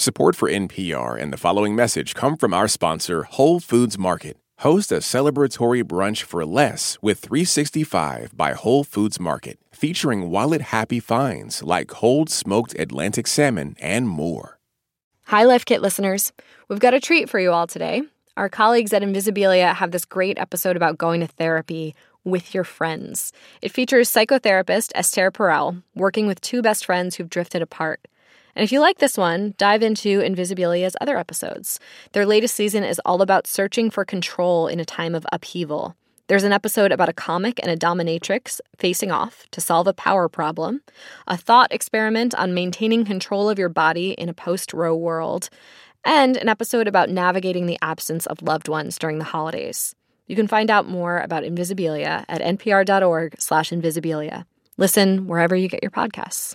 Support for NPR and the following message come from our sponsor, Whole Foods Market. Host a celebratory brunch for less with 365 by Whole Foods Market, featuring wallet happy finds like cold smoked Atlantic salmon and more. Hi, Life Kit listeners. We've got a treat for you all today. Our colleagues at Invisibilia have this great episode about going to therapy with your friends. It features psychotherapist Esther Perel working with two best friends who've drifted apart. And if you like this one, dive into Invisibilia's other episodes. Their latest season is all about searching for control in a time of upheaval. There's an episode about a comic and a dominatrix facing off to solve a power problem, a thought experiment on maintaining control of your body in a post Roe world, and an episode about navigating the absence of loved ones during the holidays. You can find out more about Invisibilia at npr.org/invisibilia. Listen wherever you get your podcasts.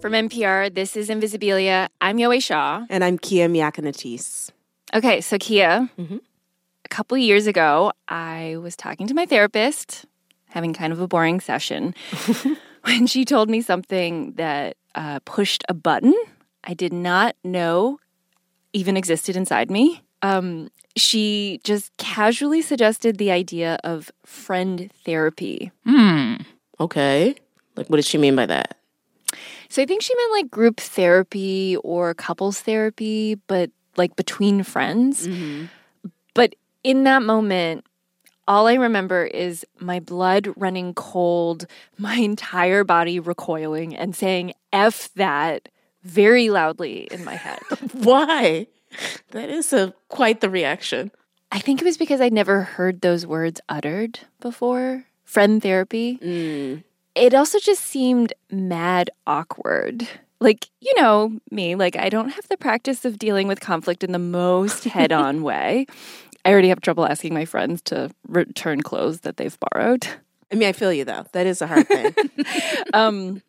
From NPR, this is Invisibilia. I'm Yowei Shaw. And I'm Kia Miakka Natisse. Okay, so Kia, Mhm. a couple years ago, I was talking to my therapist, having kind of a boring session, when she told me something that uh, pushed a button I did not know even existed inside me. Um, she just casually suggested the idea of friend therapy. Hmm. Okay. Like, what did she mean by that? So I think she meant like group therapy or couples therapy, but like between friends. Mm-hmm. But in that moment, all I remember is my blood running cold, my entire body recoiling, and saying F that very loudly in my head. Why? That is a quite the reaction. I think it was because I'd never heard those words uttered before. Friend therapy. Mm. it also just seemed mad awkward. Like, you know, me, like, I don't have the practice of dealing with conflict in the most head on way. I already have trouble asking my friends to return clothes that they've borrowed. I mean, I feel you though. That is a hard thing. Um,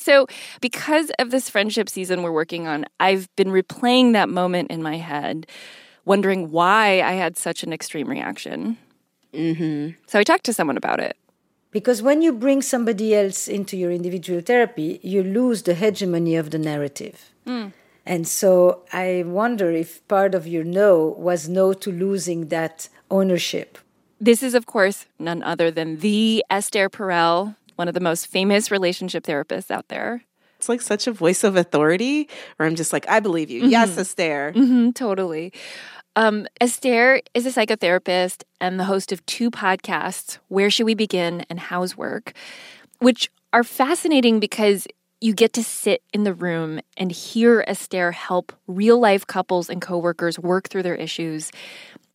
so, because of this friendship season we're working on, I've been replaying that moment in my head, wondering why I had such an extreme reaction. mm-hmm. So, I talked to someone about it. Because when you bring somebody else into your individual therapy, you lose the hegemony of the narrative. And so I wonder if part of your no was no to losing that ownership. This is, of course, none other than the Esther Perel, one of the most famous relationship therapists out there. It's like such a voice of authority where I'm just like, I believe you. Yes, Esther. hmm totally. Um, Esther is a psychotherapist and the host of two podcasts, Where Should We Begin and How's Work, which are fascinating because you get to sit in the room and hear Esther help real life couples and coworkers work through their issues.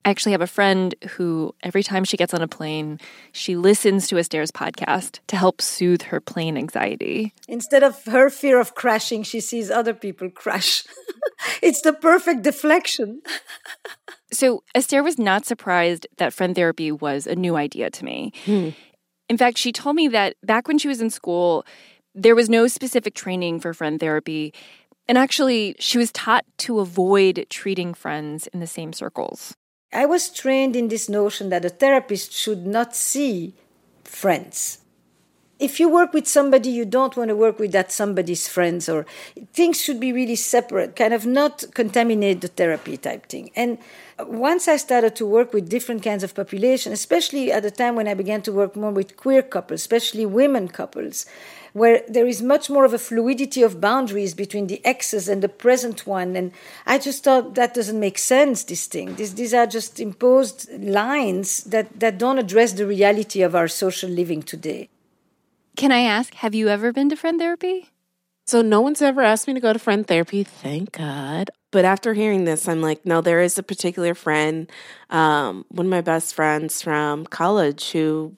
I actually have a friend who, every time she gets on a plane, she listens to Esther's podcast to help soothe her plane anxiety. Instead of her fear of crashing, she sees other people crash. it's the perfect deflection. So Esther was not surprised that friend therapy was a new idea to me. Hmm. In fact, she told me that back when she was in school, there was no specific training for friend therapy. And actually, she was taught to avoid treating friends in the same circles. I was trained in this notion that a therapist should not see friends. if you work with somebody, you don't want to work with that somebody's friends, or things should be really separate, kind of not contaminate the therapy type thing. And once I started to work with different kinds of population, especially at the time when I began to work more with queer couples, especially women couples, where there is much more of a fluidity of boundaries between the exes and the present one. And I just thought that doesn't make sense, this thing. These, these are just imposed lines that, that don't address the reality of our social living today. Can I ask, have you ever been to friend therapy? So no one's ever asked me to go to friend therapy, thank God. But after hearing this, I'm like, no, there is a particular friend, um, one of my best friends from college who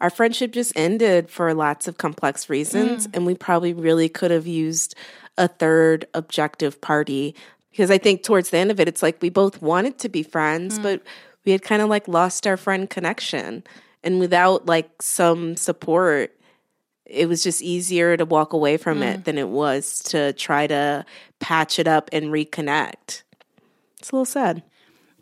our friendship just ended for lots of complex reasons. Mm. And we probably really could have used a third objective party because I think towards the end of it, it's like we both wanted to be friends, mm. but we had kind of like lost our friend connection. And without like some support, it was just easier to walk away from mm. it than it was to try to patch it up and reconnect. It's a little sad.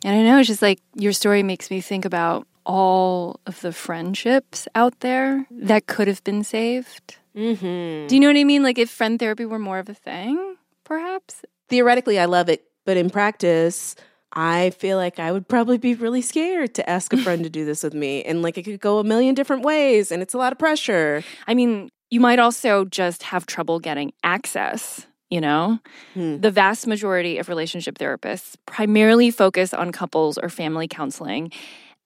And I know it's just like your story makes me think about all of the friendships out there that could have been saved. Mm-hmm. Do you know what I mean? Like if friend therapy were more of a thing, perhaps? Theoretically, I love it. But in practice, I feel like I would probably be really scared to ask a friend to do this with me. And like it could go a million different ways and it's a lot of pressure. I mean, you might also just have trouble getting access. You know, hmm. the vast majority of relationship therapists primarily focus on couples or family counseling.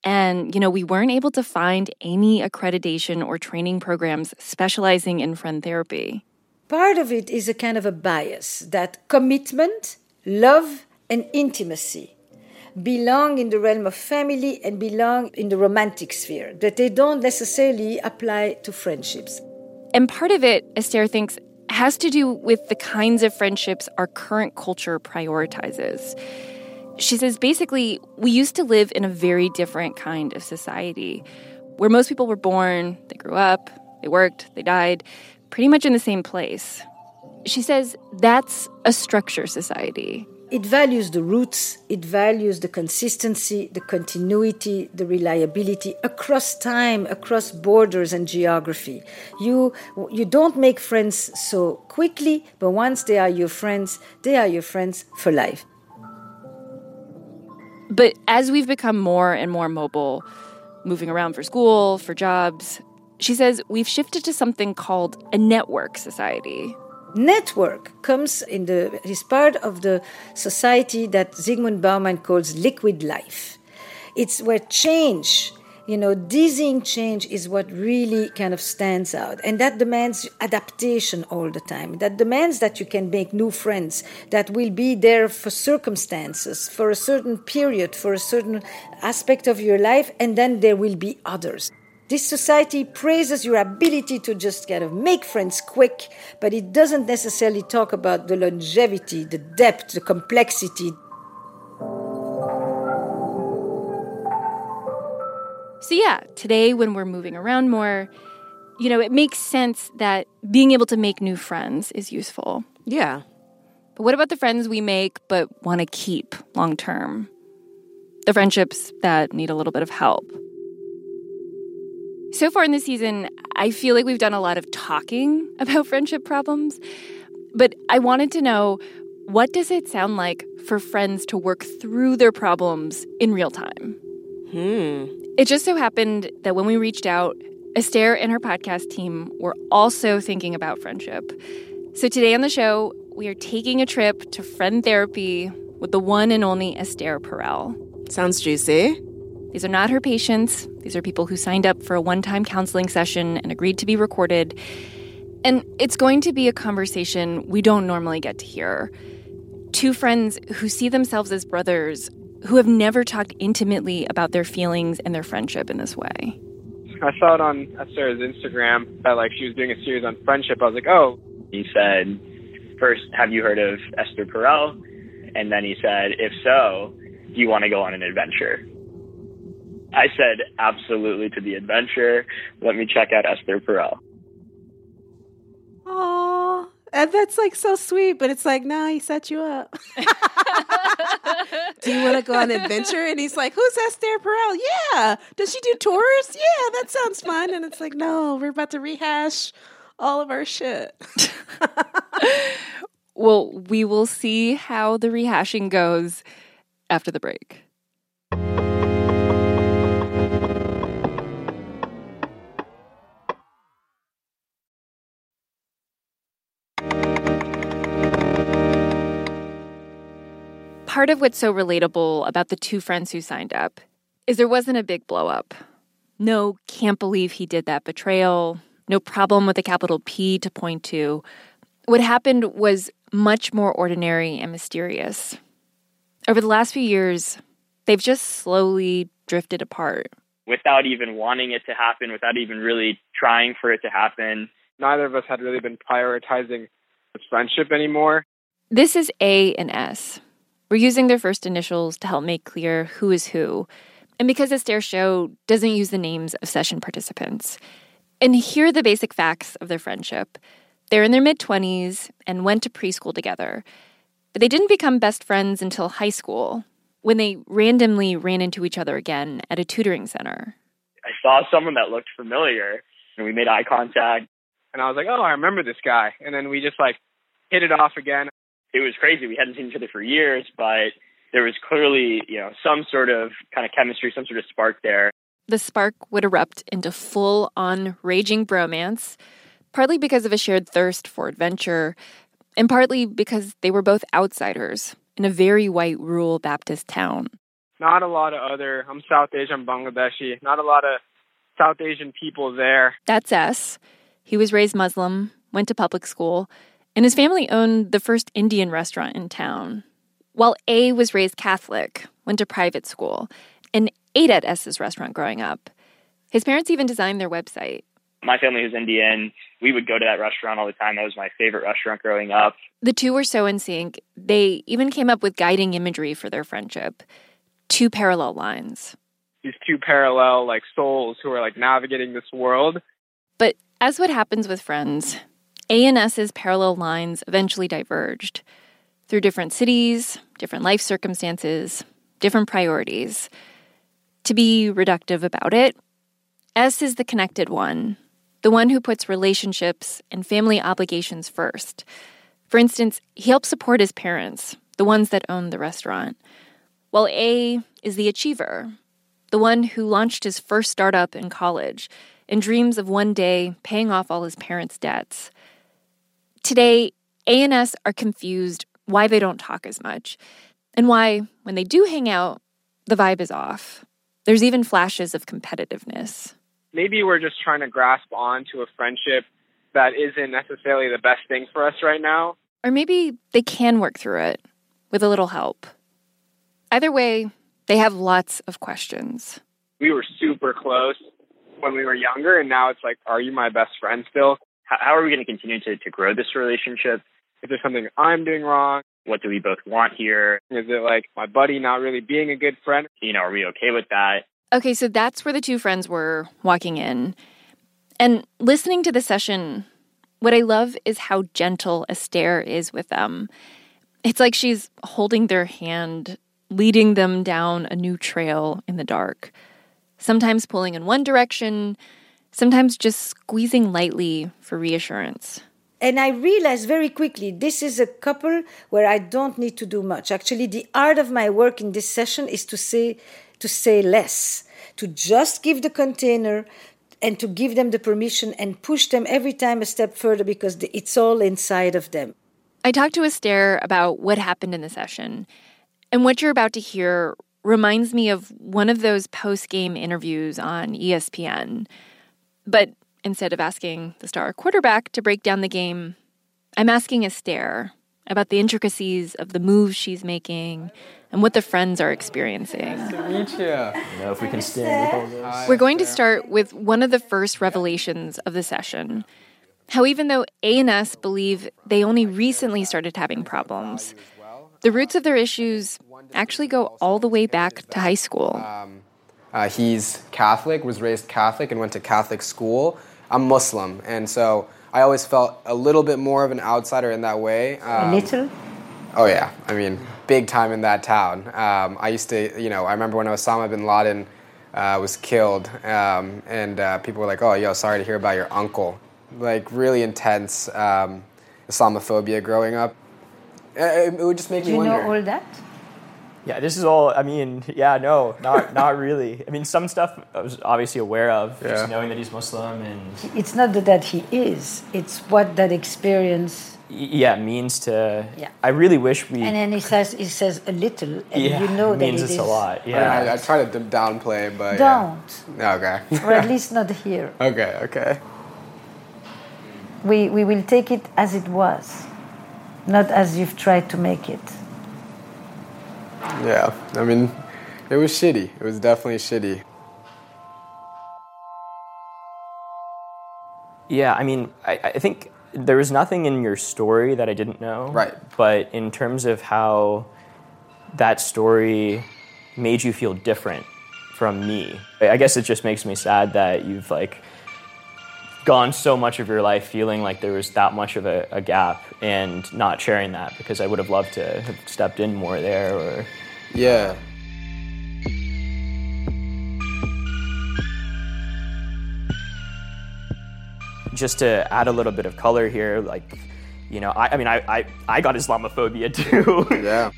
And, you know, we weren't able to find any accreditation or training programs specializing in friend therapy. Part of it is a kind of a bias that commitment, love, and intimacy belong in the realm of family and belong in the romantic sphere, that they don't necessarily apply to friendships. And part of it, Esther thinks, has to do with the kinds of friendships our current culture prioritizes. She says basically, we used to live in a very different kind of society where most people were born, they grew up, they worked, they died, pretty much in the same place. She says that's a structure society. It values the roots, it values the consistency, the continuity, the reliability across time, across borders and geography. You, you don't make friends so quickly, but once they are your friends, they are your friends for life. But as we've become more and more mobile, moving around for school, for jobs, she says we've shifted to something called a network society. Network comes in the is part of the society that Zygmunt Bauman calls liquid life. It's where change you know, dizzying change is what really kind of stands out. And that demands adaptation all the time. That demands that you can make new friends that will be there for circumstances, for a certain period, for a certain aspect of your life, and then there will be others. This society praises your ability to just kind of make friends quick, but it doesn't necessarily talk about the longevity, the depth, the complexity, So, yeah, today when we're moving around more, you know, it makes sense that being able to make new friends is useful. Yeah. But what about the friends we make but want to keep long term? The friendships that need a little bit of help. So far in this season, I feel like we've done a lot of talking about friendship problems, but I wanted to know what does it sound like for friends to work through their problems in real time? Hmm. It just so happened that when we reached out, Esther and her podcast team were also thinking about friendship. So today on the show, we are taking a trip to friend therapy with the one and only Esther Perel. Sounds juicy. These are not her patients. These are people who signed up for a one time counseling session and agreed to be recorded. And it's going to be a conversation we don't normally get to hear. Two friends who see themselves as brothers who have never talked intimately about their feelings and their friendship in this way. I saw it on Esther's Instagram that like she was doing a series on friendship. I was like, oh. He said, first, have you heard of Esther Perel? And then he said, if so, do you want to go on an adventure? I said, absolutely to the adventure. Let me check out Esther Perel. And that's like so sweet, but it's like, nah, he set you up. do you want to go on an adventure? And he's like, who's Esther Perel? Yeah. Does she do tours? Yeah, that sounds fun. And it's like, no, we're about to rehash all of our shit. well, we will see how the rehashing goes after the break. Part of what's so relatable about the two friends who signed up is there wasn't a big blow up. No, can't believe he did that betrayal. No problem with a capital P to point to. What happened was much more ordinary and mysterious. Over the last few years, they've just slowly drifted apart. Without even wanting it to happen, without even really trying for it to happen. Neither of us had really been prioritizing this friendship anymore. This is A and S. We're using their first initials to help make clear who is who. And because Esther's show doesn't use the names of session participants. And here are the basic facts of their friendship. They're in their mid 20s and went to preschool together. But they didn't become best friends until high school, when they randomly ran into each other again at a tutoring center. I saw someone that looked familiar, and we made eye contact. And I was like, oh, I remember this guy. And then we just like hit it off again it was crazy. We hadn't seen each other for years, but there was clearly, you know, some sort of kind of chemistry, some sort of spark there. The spark would erupt into full on raging bromance, partly because of a shared thirst for adventure, and partly because they were both outsiders in a very white rural Baptist town. Not a lot of other, I'm South Asian, Bangladeshi, not a lot of South Asian people there. That's S. He was raised Muslim, went to public school, and his family owned the first Indian restaurant in town. While A was raised Catholic, went to private school, and ate at S's restaurant growing up. His parents even designed their website. My family was Indian. We would go to that restaurant all the time. That was my favorite restaurant growing up. The two were so in sync, they even came up with guiding imagery for their friendship two parallel lines. These two parallel, like souls who are like navigating this world. But as what happens with friends, ANS's parallel lines eventually diverged through different cities, different life circumstances, different priorities. To be reductive about it, S is the connected one, the one who puts relationships and family obligations first. For instance, he helps support his parents, the ones that own the restaurant, while A is the achiever, the one who launched his first startup in college and dreams of one day paying off all his parents' debts. Today, ANS are confused why they don't talk as much, and why, when they do hang out, the vibe is off. There's even flashes of competitiveness. Maybe we're just trying to grasp onto a friendship that isn't necessarily the best thing for us right now. Or maybe they can work through it with a little help. Either way, they have lots of questions. We were super close when we were younger, and now it's like, are you my best friend still? How are we going to continue to, to grow this relationship? Is there something I'm doing wrong? What do we both want here? Is it like my buddy not really being a good friend? You know, are we okay with that? Okay, so that's where the two friends were walking in. And listening to the session, what I love is how gentle Esther is with them. It's like she's holding their hand, leading them down a new trail in the dark. Sometimes pulling in one direction, sometimes just squeezing lightly for reassurance. And I realized very quickly this is a couple where I don't need to do much. Actually, the art of my work in this session is to say to say less, to just give the container and to give them the permission and push them every time a step further because it's all inside of them. I talked to Esther about what happened in the session. And what you're about to hear reminds me of one of those post game interviews on ESPN but instead of asking the star quarterback to break down the game, I'm asking Esther about the intricacies of the moves she's making and what the friends are experiencing. Nice to meet you. You know, if we can stand We're going to start with one of the first revelations of the session. How even though ANS believe they only recently started having problems, the roots of their issues actually go all the way back to high school. Um, uh, he's Catholic, was raised Catholic, and went to Catholic school. I'm Muslim, and so I always felt a little bit more of an outsider in that way. Um, a little. Oh yeah, I mean, big time in that town. Um, I used to, you know, I remember when Osama bin Laden uh, was killed, um, and uh, people were like, "Oh, yo, sorry to hear about your uncle." Like really intense um, Islamophobia growing up. It, it would just make Do me you wonder. know all that? Yeah, this is all. I mean, yeah, no, not not really. I mean, some stuff I was obviously aware of, Yeah. just knowing that he's Muslim and It's not that, that he is, it's what that experience. yeah, means to. Yeah. I really wish we. And then he says, he says a little, and yeah, you know it that means it it's is. a lot. Yeah. I, I try to downplay, but yeah. Don't, Okay. or at least not here. okay. Okay. We, we will take it as it was, not as you've tried to make it. Yeah. I mean, it was shitty. It was definitely shitty. Yeah, I mean, I, I think there was nothing in your story that I didn't know. Right. But in terms of how that story made you feel different from me, I I guess it just makes me sad that you've like gone so much of your life feeling like there was that much of a, a gap and not sharing that because I would have loved to have stepped in more there or Yeah. just to add a little bit of color here, like, you know, I, I mean, I, I, I got Islamophobia too. Yeah.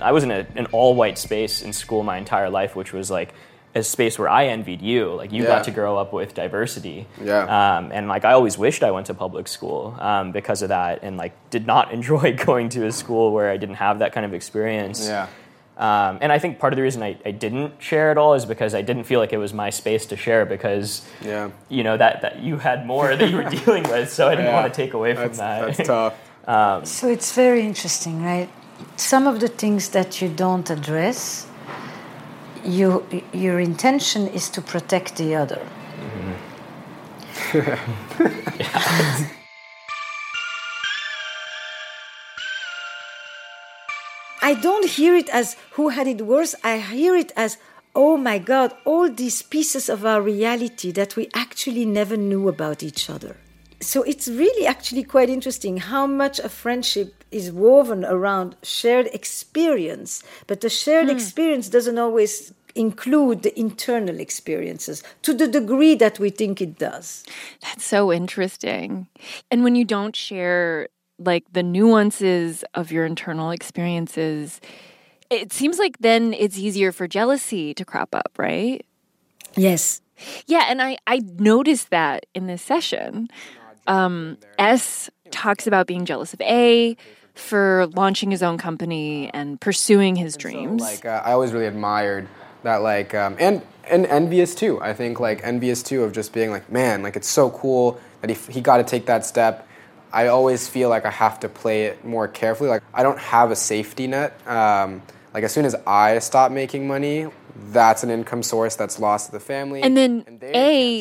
I was in a, an all white space in school my entire life, which was like a space where I envied you. Like, you Yeah. got to grow up with diversity. Yeah. Um, and like, I always wished I went to public school um, because of that, and like, did not enjoy going to a school where I didn't have that kind of experience. Yeah. Um, and I think part of the reason I, I didn't share it all is because I didn't feel like it was my space to share because, Yeah. you know, that, that you had more that you were dealing with, so I didn't Yeah. want to take away from That's, that. that's tough. So it's very interesting, right? Some of the things that you don't address, you, your intention is to protect the other. I don't hear it as who had it worse. I hear it as, oh my God, all these pieces of our reality that we actually never knew about each other. So it's really actually quite interesting how much a friendship is woven around shared experience, but the shared hmm. experience doesn't always include the internal experiences to the degree that we think it does. That's so interesting. And when you don't share like the nuances of your internal experiences, it seems like then it's easier for jealousy to crop up, right? Yes. Yeah, and I I noticed that in this session. Um, S talks about being jealous of A for launching his own company and pursuing his dreams. Like uh, I always really admired that, like, um, and and envious too. I think like envious too of just being like, man, like it's so cool that he he got to take that step. I always feel like I have to play it more carefully. Like I don't have a safety net. Um, like as soon as I stop making money, that's an income source that's lost to the family. And then they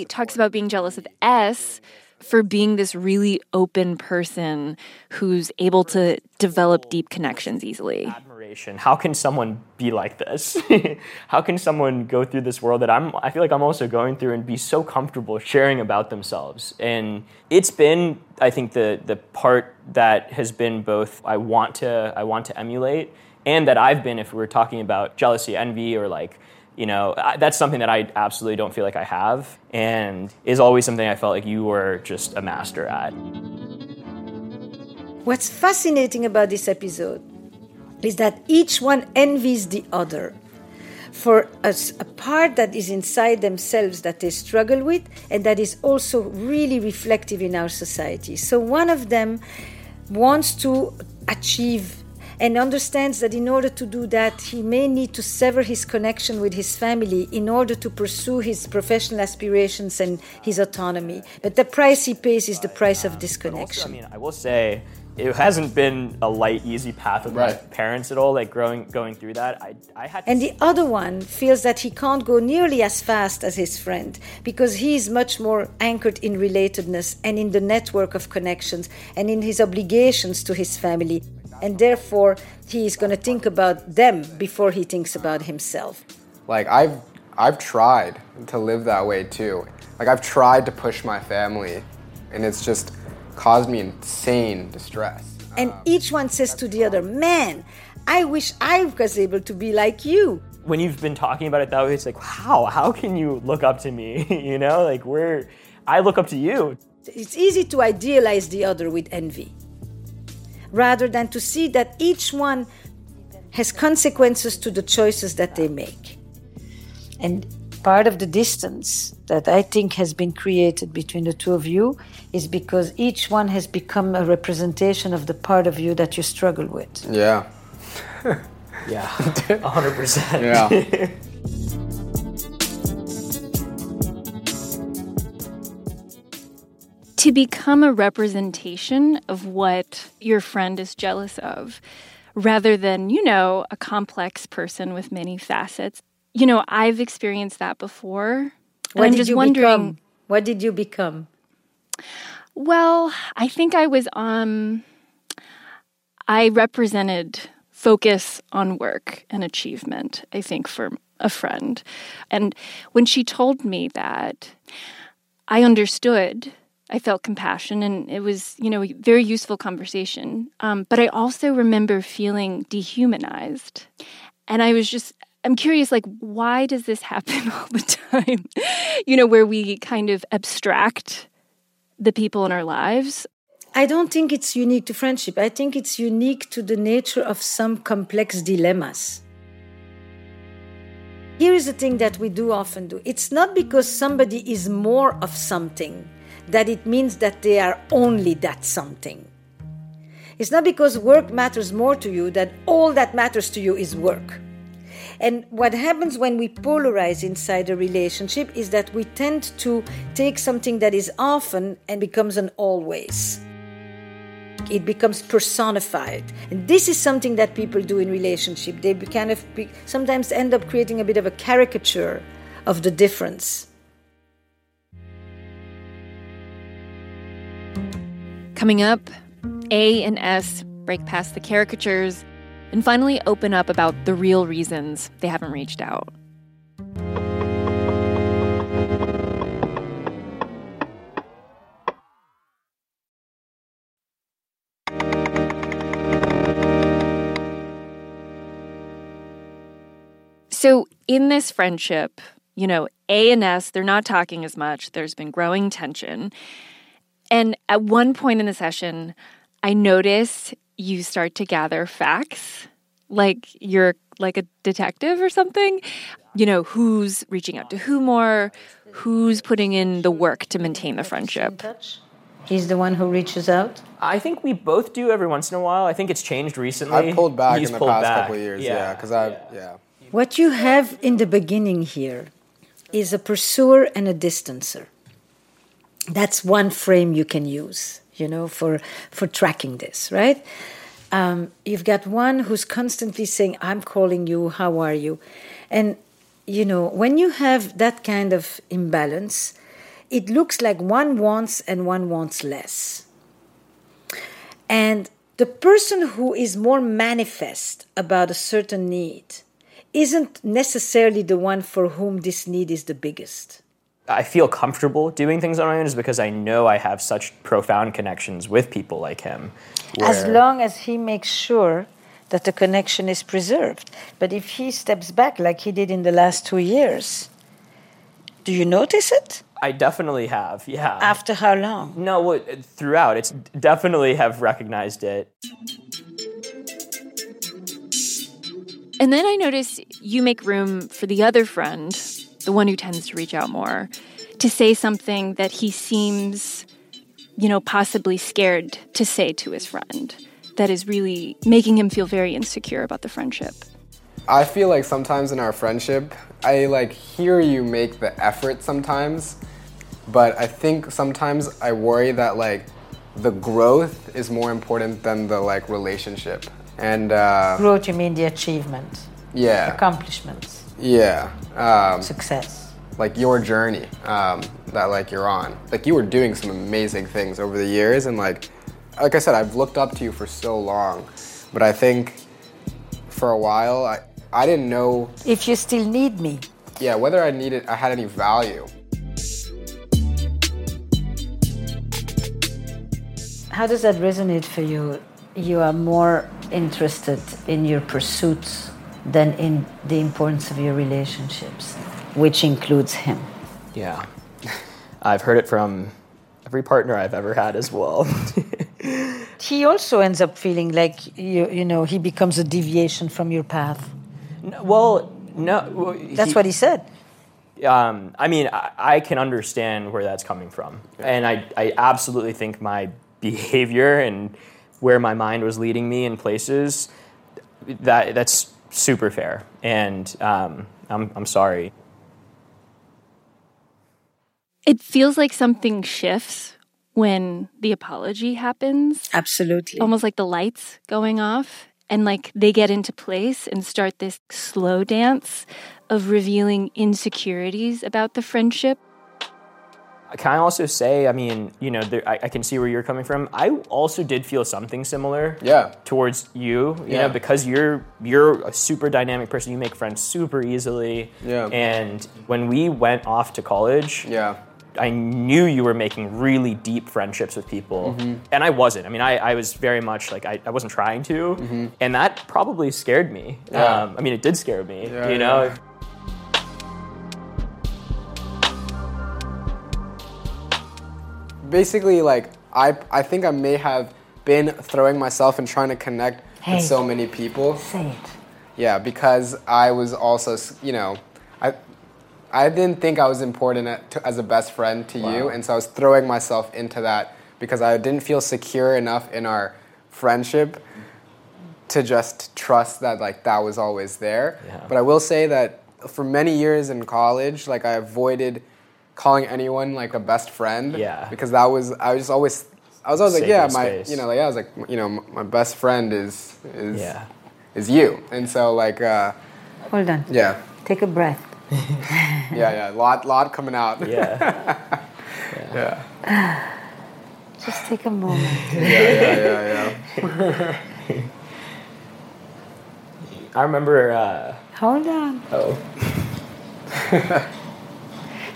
A talks about being jealous of S for being this really open person who's able to develop deep connections easily. admiration. How can someone be like this? How can someone go through this world that I'm I feel like I'm also going through and be so comfortable sharing about themselves? And it's been I think the the part that has been both I want to I want to emulate and that I've been if we were talking about jealousy, envy or like you know, I- that's something that I absolutely don't feel like I have, and is always something I felt like you were just a master at. What's fascinating about this episode is that each one envies the other for a part that is inside themselves that they struggle with and that is also really reflective in our society. So one of them wants to achieve and understands that in order to do that, he may need to sever his connection with his family in order to pursue his professional aspirations and his autonomy. But the price he pays is the price of um, Also, I mean, I will say it hasn't been a light, easy path with my parents at all. Like growing, going through that, I, I had. And the other one feels that he can't go nearly as fast as his friend because he is much more anchored in relatedness and in the network of connections and in his obligations to his family. And therefore, he is going to think about them before he thinks about himself. like I've I've tried to live that way too. Like I've tried to push my family, and it's just caused me insane distress. And um, each one says to the other, Man, I wish I was able to be like you. When you've been talking about it that way, it's like, how? How can you look up to me? you know, like we're, I look up to you. It's easy to idealize the other with envy rather than to see that each one has consequences to the choices that they make. And part of the distance that I think has been created between the two of you is because each one has become a representation of the part of you that you struggle with. Yeah. yeah, 100%. Yeah. to become a representation of what your friend is jealous of rather than, you know, a complex person with many facets. You know, I've experienced that before. What I'm did just you wondering. become? What did you become? Well, I think I was um I represented focus on work and achievement, I think for a friend. And when she told me that, I understood I felt compassion, and it was, you know, a very useful conversation. Um, but I also remember feeling dehumanized, and I was just. I'm curious, like, why does this happen all the time? you know, where we kind of abstract the people in our lives. I don't think it's unique to friendship. I think it's unique to the nature of some complex dilemmas. Here is the thing that we do often do it's not because somebody is more of something that it means that they are only that something. It's not because work matters more to you that all that matters to you is work. And what happens when we polarize inside a relationship is that we tend to take something that is often and becomes an always. It becomes personified. And this is something that people do in relationship. They kind of sometimes end up creating a bit of a caricature of the difference. Coming up, A and S break past the caricatures and finally open up about the real reasons they haven't reached out. So, in this friendship, you know, A and S, they're not talking as much. There's been growing tension. And at one point in the session, I noticed you start to gather facts, like you're like a detective or something. You know, who's reaching out to who more, who's putting in the work to maintain the friendship. He's the one who reaches out. I think we both do every once in a while. I think it's changed recently. I pulled back He's in the past back. couple of years, yeah, because I, yeah. What you have in the beginning here is a pursuer and a distancer. That's one frame you can use, you know, for for tracking this, right? Um, you've got one who's constantly saying, "I'm calling you. How are you?" And you know, when you have that kind of imbalance, it looks like one wants and one wants less. And the person who is more manifest about a certain need isn't necessarily the one for whom this need is the biggest. I feel comfortable doing things on my own is because I know I have such profound connections with people like him. As long as he makes sure that the connection is preserved. But if he steps back like he did in the last two years, do you notice it? I definitely have, yeah. After how long? no, what- throughout, it's definitely have recognized it. And then I notice you make room for the other friend, the one who tends to reach out more, to say something that he seems, you know, possibly scared to say to his friend that is really making him feel very insecure about the friendship. I feel like sometimes in our friendship, I like hear you make the effort sometimes, but I think sometimes I worry that like the growth is more important than the like relationship. And uh, Growth, you mean the achievement, yeah, accomplishments, yeah, um, success. like your journey um, that like you're on. Like you were doing some amazing things over the years, and like like I said, I've looked up to you for so long, but I think for a while I I didn't know If you still need me, yeah whether I needed I had any value. How does that resonate for you? You are more interested in your pursuits than in the importance of your relationships, which includes him. Yeah. I've heard it from every partner I've ever had as well. he also ends up feeling like you, you know he becomes a deviation from your path. No, well, no. Well, That's he- what he said. Um, I mean, I, I can understand where that's coming from, and I, I absolutely think my behavior and where my mind was leading me in places that that's super fair, and um, I'm I'm sorry. It feels like something shifts when the apology happens. Absolutely. Almost like the lights going off and like they get into place and start this slow dance of revealing insecurities about the friendship. Can I also say, I mean, you know, there, I, I can see where you're coming from. I also did feel something similar. Yeah. Towards you, you Yeah. know, because you're you're a super dynamic person. You make friends super easily. Yeah. And when we went off to college, Yeah. I knew you were making really deep friendships with people, Mm-hmm. and I wasn't. I mean, I, I was very much like I, I wasn't trying to, and that probably scared me. Mm-hmm. Yeah. Um, I mean, it did scare me. Yeah, you know. yeah. Basically, like I, I think I may have been throwing myself and trying to connect Hey. with so many people. Say it. Yeah, because I was also, you know, I, I didn't think I was important as a best friend to you, and so I was throwing myself into that because I didn't feel secure enough in our friendship to just trust that like that was always there. Yeah. But I will say that for many years in college, like I avoided calling anyone like a best friend. Yeah. Because that was I was just always I was always like, yeah, my space. you know, like I was like, you know, my best friend is is Yeah. is you. And so like uh, Hold on. yeah. Take a breath. Yeah, yeah. Lot lot coming out. Yeah. yeah. Just take a moment. Yeah, yeah, yeah, yeah. I remember. Uh, Hold on. oh.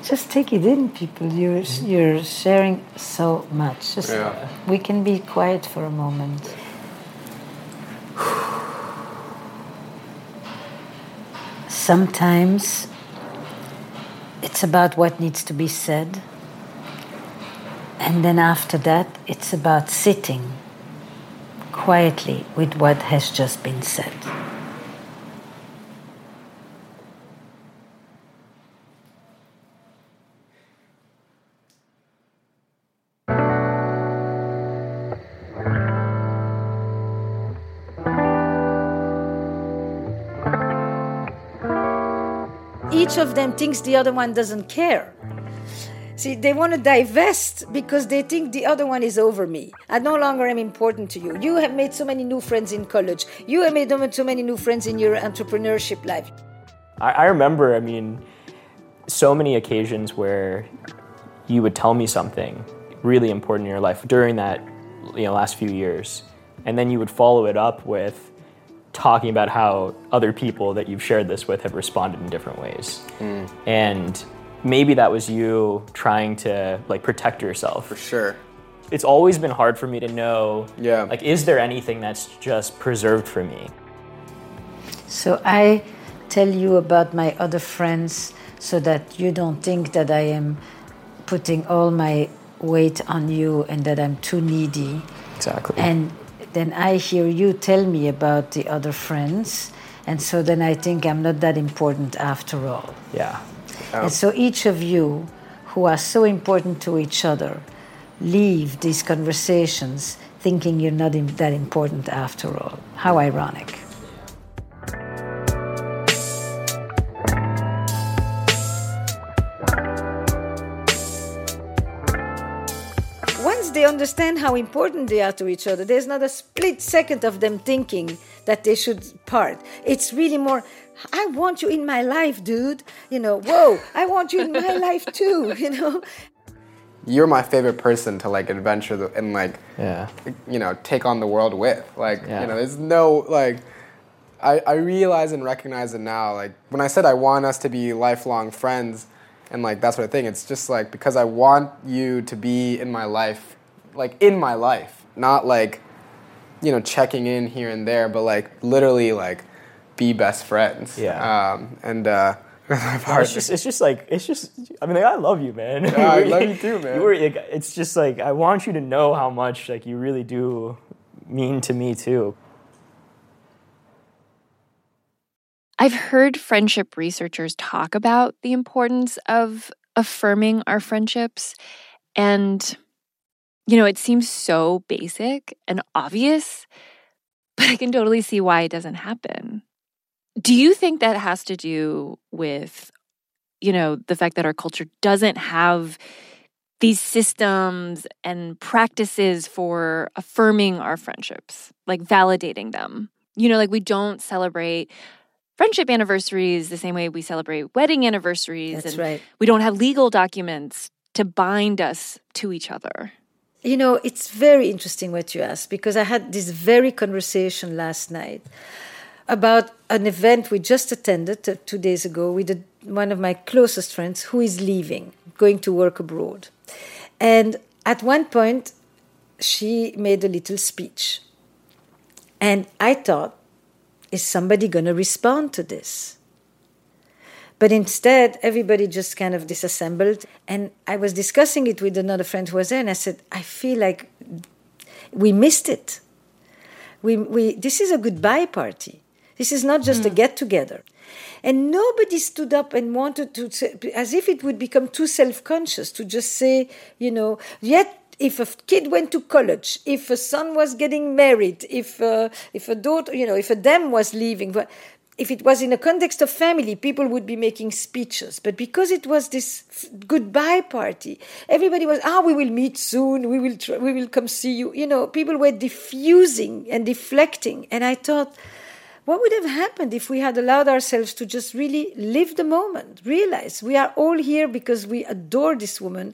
Just take it in, people. You're mm-hmm. you're sharing so much. Just Yeah. we can be quiet for a moment. Sometimes it's about what needs to be said. And then after that, it's about sitting quietly with what has just been said. Them thinks the other one doesn't care. See, they want to divest because they think the other one is over me. I no longer am important to you. You have made so many new friends in college. You have made so many new friends in your entrepreneurship life. I, I remember, I mean, so many occasions where you would tell me something really important in your life during that you know, last few years, and then you would follow it up with talking about how other people that you've shared this with have responded in different ways. Mm. And maybe that was you trying to like protect yourself. For sure. It's always been hard for me to know Yeah. like is there anything that's just preserved for me? So I tell you about my other friends so that you don't think that I am putting all my weight on you and that I'm too needy. Exactly. And then I hear you tell me about the other friends. And so then I think I'm not that important after all. yeah. Oh. And so each of you who are so important to each other leave these conversations thinking you're not that important after all. How ironic. Understand how important they are to each other, there's not a split second of them thinking that they should part. It's really more, I want you in my life, dude. You know, whoa, I want you in my life too, you know. You're my favorite person to like adventure the, and like Yeah. you know take on the world with. Like Yeah. you know, there's no like. I, I realize and recognize it now. Like when I said I want us to be lifelong friends, and like that sort of thing. It's just like because I want you to be in my life, like in my life, not like you know checking in here and there, but like literally like be best friends. Yeah. Um, and uh, No, it's just it's just like it's just I mean like I love you man. Yeah, I love you too, man. You were, like, it's just like I want you to know how much like you really do mean to me too. I've heard friendship researchers talk about the importance of affirming our friendships. And, you know, it seems so basic and obvious, but I can totally see why it doesn't happen. Do you think that has to do with, you know, the fact that our culture doesn't have these systems and practices for affirming our friendships, like validating them? You know, like we don't celebrate friendship anniversaries the same way we celebrate wedding anniversaries. That's and right. We don't have legal documents to bind us to each other. You know, it's very interesting what you asked because I had this very conversation last night about an event we just attended two days ago with one of my closest friends who is leaving, going to work abroad. And at one point, she made a little speech. And I thought, is somebody going to respond to this? But instead, everybody just kind of disassembled. And I was discussing it with another friend who was there, and I said, I feel like we missed it. We, we, this is a goodbye party. This is not just a get together. And nobody stood up and wanted to, as if it would become too self conscious to just say, you know, yet if a kid went to college, if a son was getting married, if uh, if a daughter, you know, if a dam was leaving, but if it was in a context of family, people would be making speeches. But because it was this f- goodbye party, everybody was, ah, we will meet soon. We will, tr- we will come see you. You know, people were diffusing and deflecting, and I thought. What would have happened if we had allowed ourselves to just really live the moment, realize we are all here because we adore this woman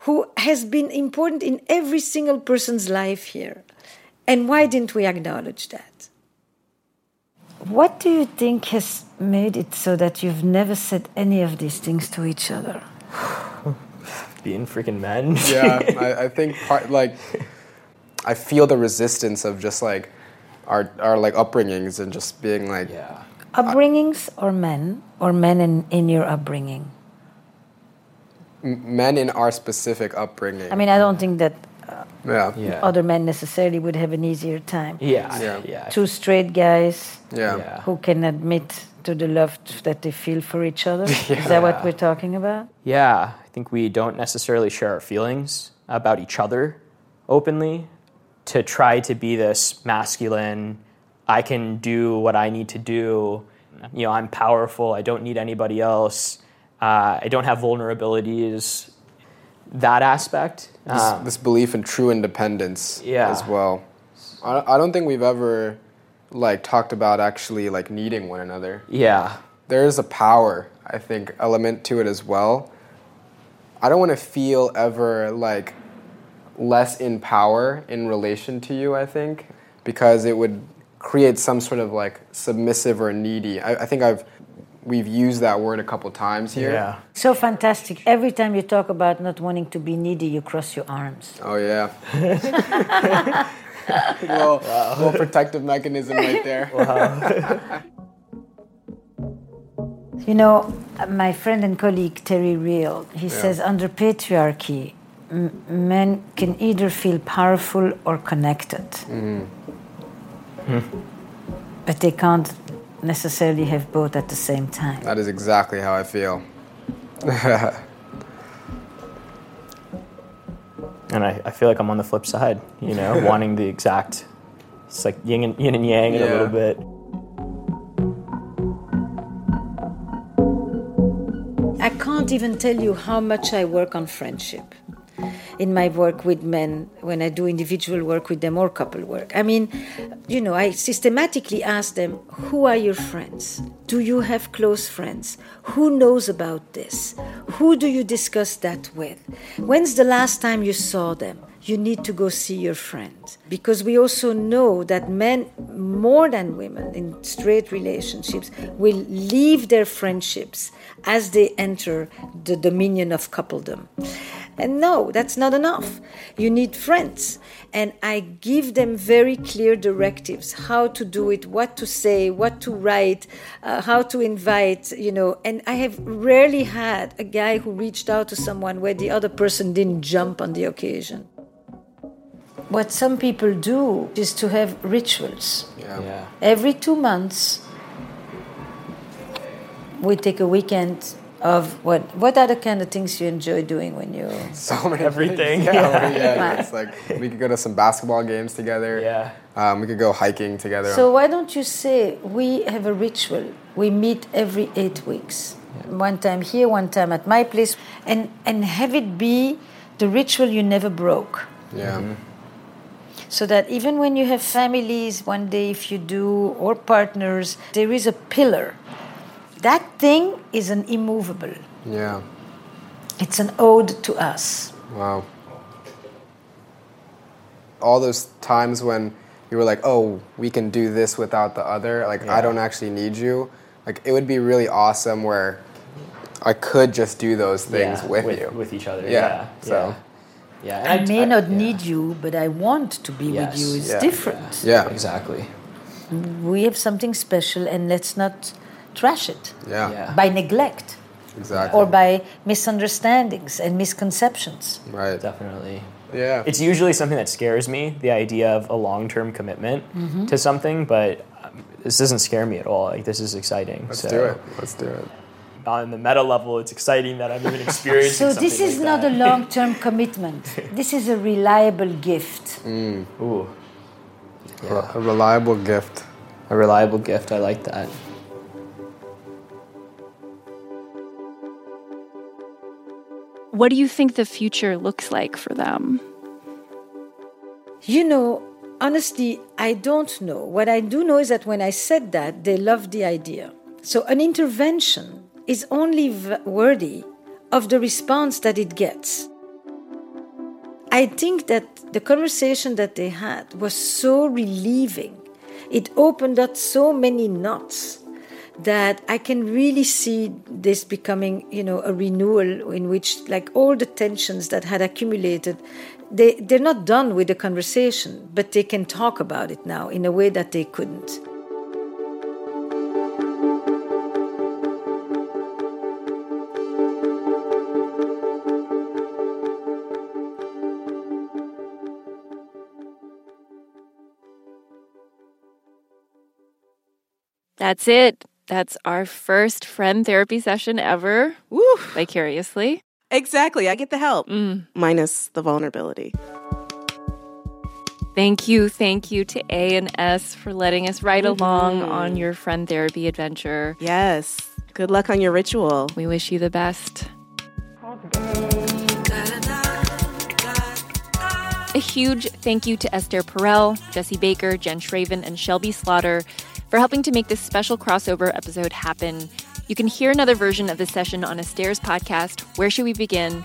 who has been important in every single person's life here. And why didn't we acknowledge that? What do you think has made it so that you've never said any of these things to each other? Being freaking men. yeah, I, I think part like I feel the resistance of just like our our like upbringings and just being like yeah. Upbringings or men, or men in, in your upbringing? m- men in our specific upbringing. I mean, I don't think that yeah, Yeah. other men necessarily would have an easier time. Yeah. Yeah. Yeah. Two straight guys yeah, Yeah. who can admit to the love that they feel for each other. Is that what we're talking about? Yeah, I think we don't necessarily share our feelings about each other openly to try to be this masculine, I can do what I need to do. You know, I'm powerful, I don't need anybody else, uh, I don't have vulnerabilities. That aspect. This, um, this belief in true independence Yeah. as well. I, I don't think we've ever like talked about actually like needing one another. yeah. There is a power, I think, element to it as well. I don't want to feel ever like less in power in relation to you, I think, because it would create some sort of like submissive or needy. I, I think I've we've used that word a couple times here. Yeah. So fantastic. Every time you talk about not wanting to be needy, you cross your arms. Oh yeah. little, little protective mechanism right there. Wow. You know, my friend and colleague Terry Real, he says under patriarchy, m- men can either feel powerful or connected. Mm-hmm. But they can't necessarily have both at the same time. That is exactly how I feel. And I, I feel like I'm on the flip side, you know, wanting the exact, it's like yin and, yin and yang in a little bit. I can't even tell you how much I work on friendship in my work with men when I do individual work with them or couple work. I mean, you know, I systematically ask them, who are your friends? Do you have close friends? Who knows about this? Who do you discuss that with? When's the last time you saw them? You need to go see your friend. Because we also know that men, more than women in straight relationships, will leave their friendships as they enter the dominion of coupledom. And no, that's not enough. You need friends. And I give them very clear directives how to do it, what to say, what to write, uh, how to invite, you know. And I have rarely had a guy who reached out to someone where the other person didn't jump on the occasion. What some people do is to have rituals. Yeah. Yeah. Every two months, we take a weekend of what what are the kind of things you enjoy doing when you So many Everything. things. Yeah, we- yeah, Yeah. It's like we could go to some basketball games together. Yeah. Um, we could go hiking together. so why don't you say we have a ritual we meet every eight weeks one time here one time at my place and and have it be the ritual you never broke yeah. so that even when you have families one day if you do or partners there is a pillar that thing is an immovable Yeah. it's an ode to us Wow. All those times when you were like, "Oh, we can do this without the other." Like, I don't actually need you. Like, it would be really awesome where I could just do those things Yeah, with, with, you. with each other. Yeah, Yeah. so- yeah. Yeah. I and may not yeah. need you, but I want to be with you. It's Yeah. different. Yeah. Exactly. We have something special, and let's not trash it Yeah. Yeah. by neglect Exactly. or by misunderstandings and misconceptions. right. Definitely. Yeah. It's usually something that scares me, the idea of a long term commitment Mm-hmm. to something, but um, this doesn't scare me at all. Like, this is exciting. Let's so, do it. Let's do it. On the meta level, it's exciting that I'm even experiencing So this is like not that. a long-term commitment. This is a reliable gift. Ooh, Re- A reliable gift. a reliable gift. I like that. What do you think the future looks like for them? You know, honestly, I don't know. What I do know is that when I said that, they loved the idea. So an intervention is only v- worthy of the response that it gets. I think that the conversation that they had was so relieving. It opened up so many knots that I can really see this becoming, you know, a renewal in which like all the tensions that had accumulated, they, they're not done with the conversation, but they can talk about it now in a way that they couldn't. That's it. That's our first friend therapy session ever, Woo! vicariously. Exactly. I get the help, Mm. minus the vulnerability. Thank you, thank you to A and S for letting us ride along on your friend therapy adventure. Yes. Good luck on your ritual. We wish you the best. A huge thank you to Esther Perel, Jesse Baker, Jen Shraven, and Shelby Slaughter for helping to make this special crossover episode happen. You can hear another version of this session on Esther's podcast, Where Should We Begin?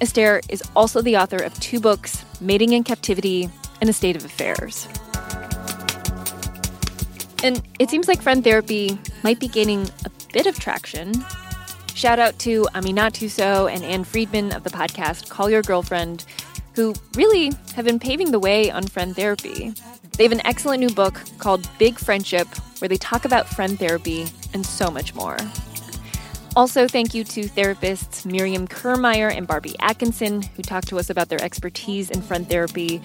Esther is also the author of two books, Mating in Captivity and A State of Affairs. And it seems like friend therapy might be gaining a bit of traction. Shout out to Aminatou Sow and Ann Friedman of the podcast Call Your Girlfriend, who really have been paving the way on friend therapy. They have an excellent new book called Big Friendship, where they talk about friend therapy and so much more. Also, thank you to therapists Miriam Kirmayer and Barbie Atkinson, who talked to us about their expertise in friend therapy,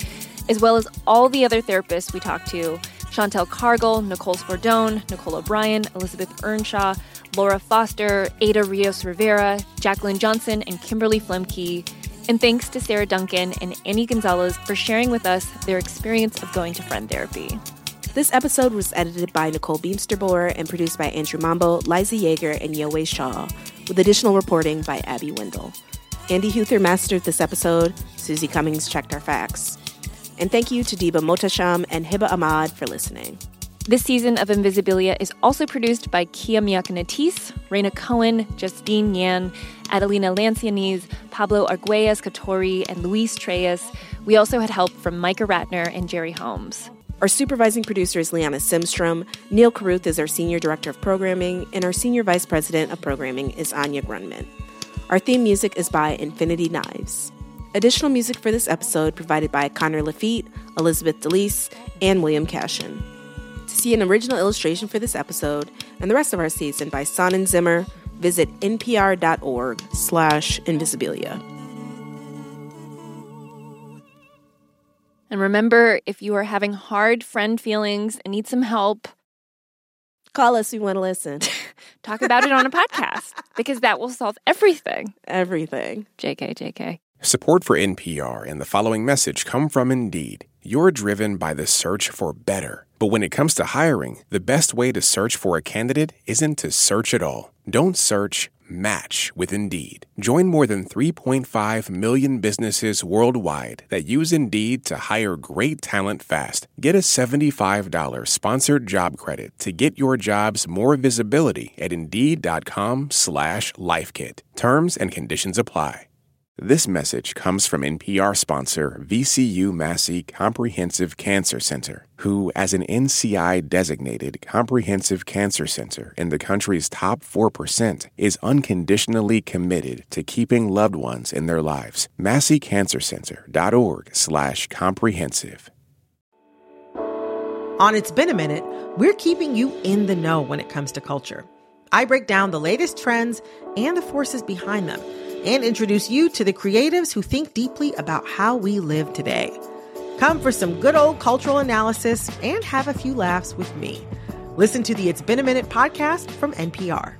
as well as all the other therapists we talked to Chantel Cargill, Nicole Spordone, Nicole O'Brien, Elizabeth Earnshaw, Laura Foster, Ada Rios Rivera, Jacqueline Johnson, and Kimberly Flemke. And thanks to Sarah Duncan and Annie Gonzalez for sharing with us their experience of going to friend therapy. This episode was edited by Nicole Beamsterboer and produced by Andrew Mambo, Liza Yeager, and Yowei Shaw, with additional reporting by Abby Wendle. Andy Huther mastered this episode. Susie Cummings checked our facts. And thank you to Diba Motasham and Hiba Ahmad for listening. This season of Invisibilia is also produced by Kia Miakka Natisse, Raina Cohen, Justine Yan, Adelina Lancianese, Pablo Arguelles Catori, and Luis Trelles. We also had help from Micah Ratner and Jerry Holmes. Our supervising producer is Liana Simstrom. Neal Carruth is our senior director of programming, and our senior vice president of programming is Anya Grundmann. Our theme music is by Infinity Knives. Additional music for this episode provided by Connor Lafitte, Elizabeth DeLise, and William Cashin. To see an original illustration for this episode and the rest of our season by Sonnenzimmer, visit npr.org slash invisibilia. And remember, if you are having hard friend feelings and need some help, call us. We want to listen. Talk about it on a podcast because that will solve everything. Everything. JK, JK. Support for NPR and the following message come from Indeed. You're driven by the search for better. But when it comes to hiring, the best way to search for a candidate isn't to search at all. Don't search match with Indeed. Join more than 3.5 million businesses worldwide that use Indeed to hire great talent fast. Get a $75 sponsored job credit to get your jobs more visibility at Indeed.com slash LifeKit. Terms and conditions apply. This message comes from NPR sponsor VCU Massey Comprehensive Cancer Center, who, as an NCI designated comprehensive cancer center in the country's top 4%, is unconditionally committed to keeping loved ones in their lives. MasseyCancerCenter.org slash comprehensive. On It's Been a Minute, we're keeping you in the know when it comes to culture. I break down the latest trends and the forces behind them and introduce you to the creatives who think deeply about how we live today. Come for some good old cultural analysis and have a few laughs with me. Listen to the It's Been a Minute podcast from NPR.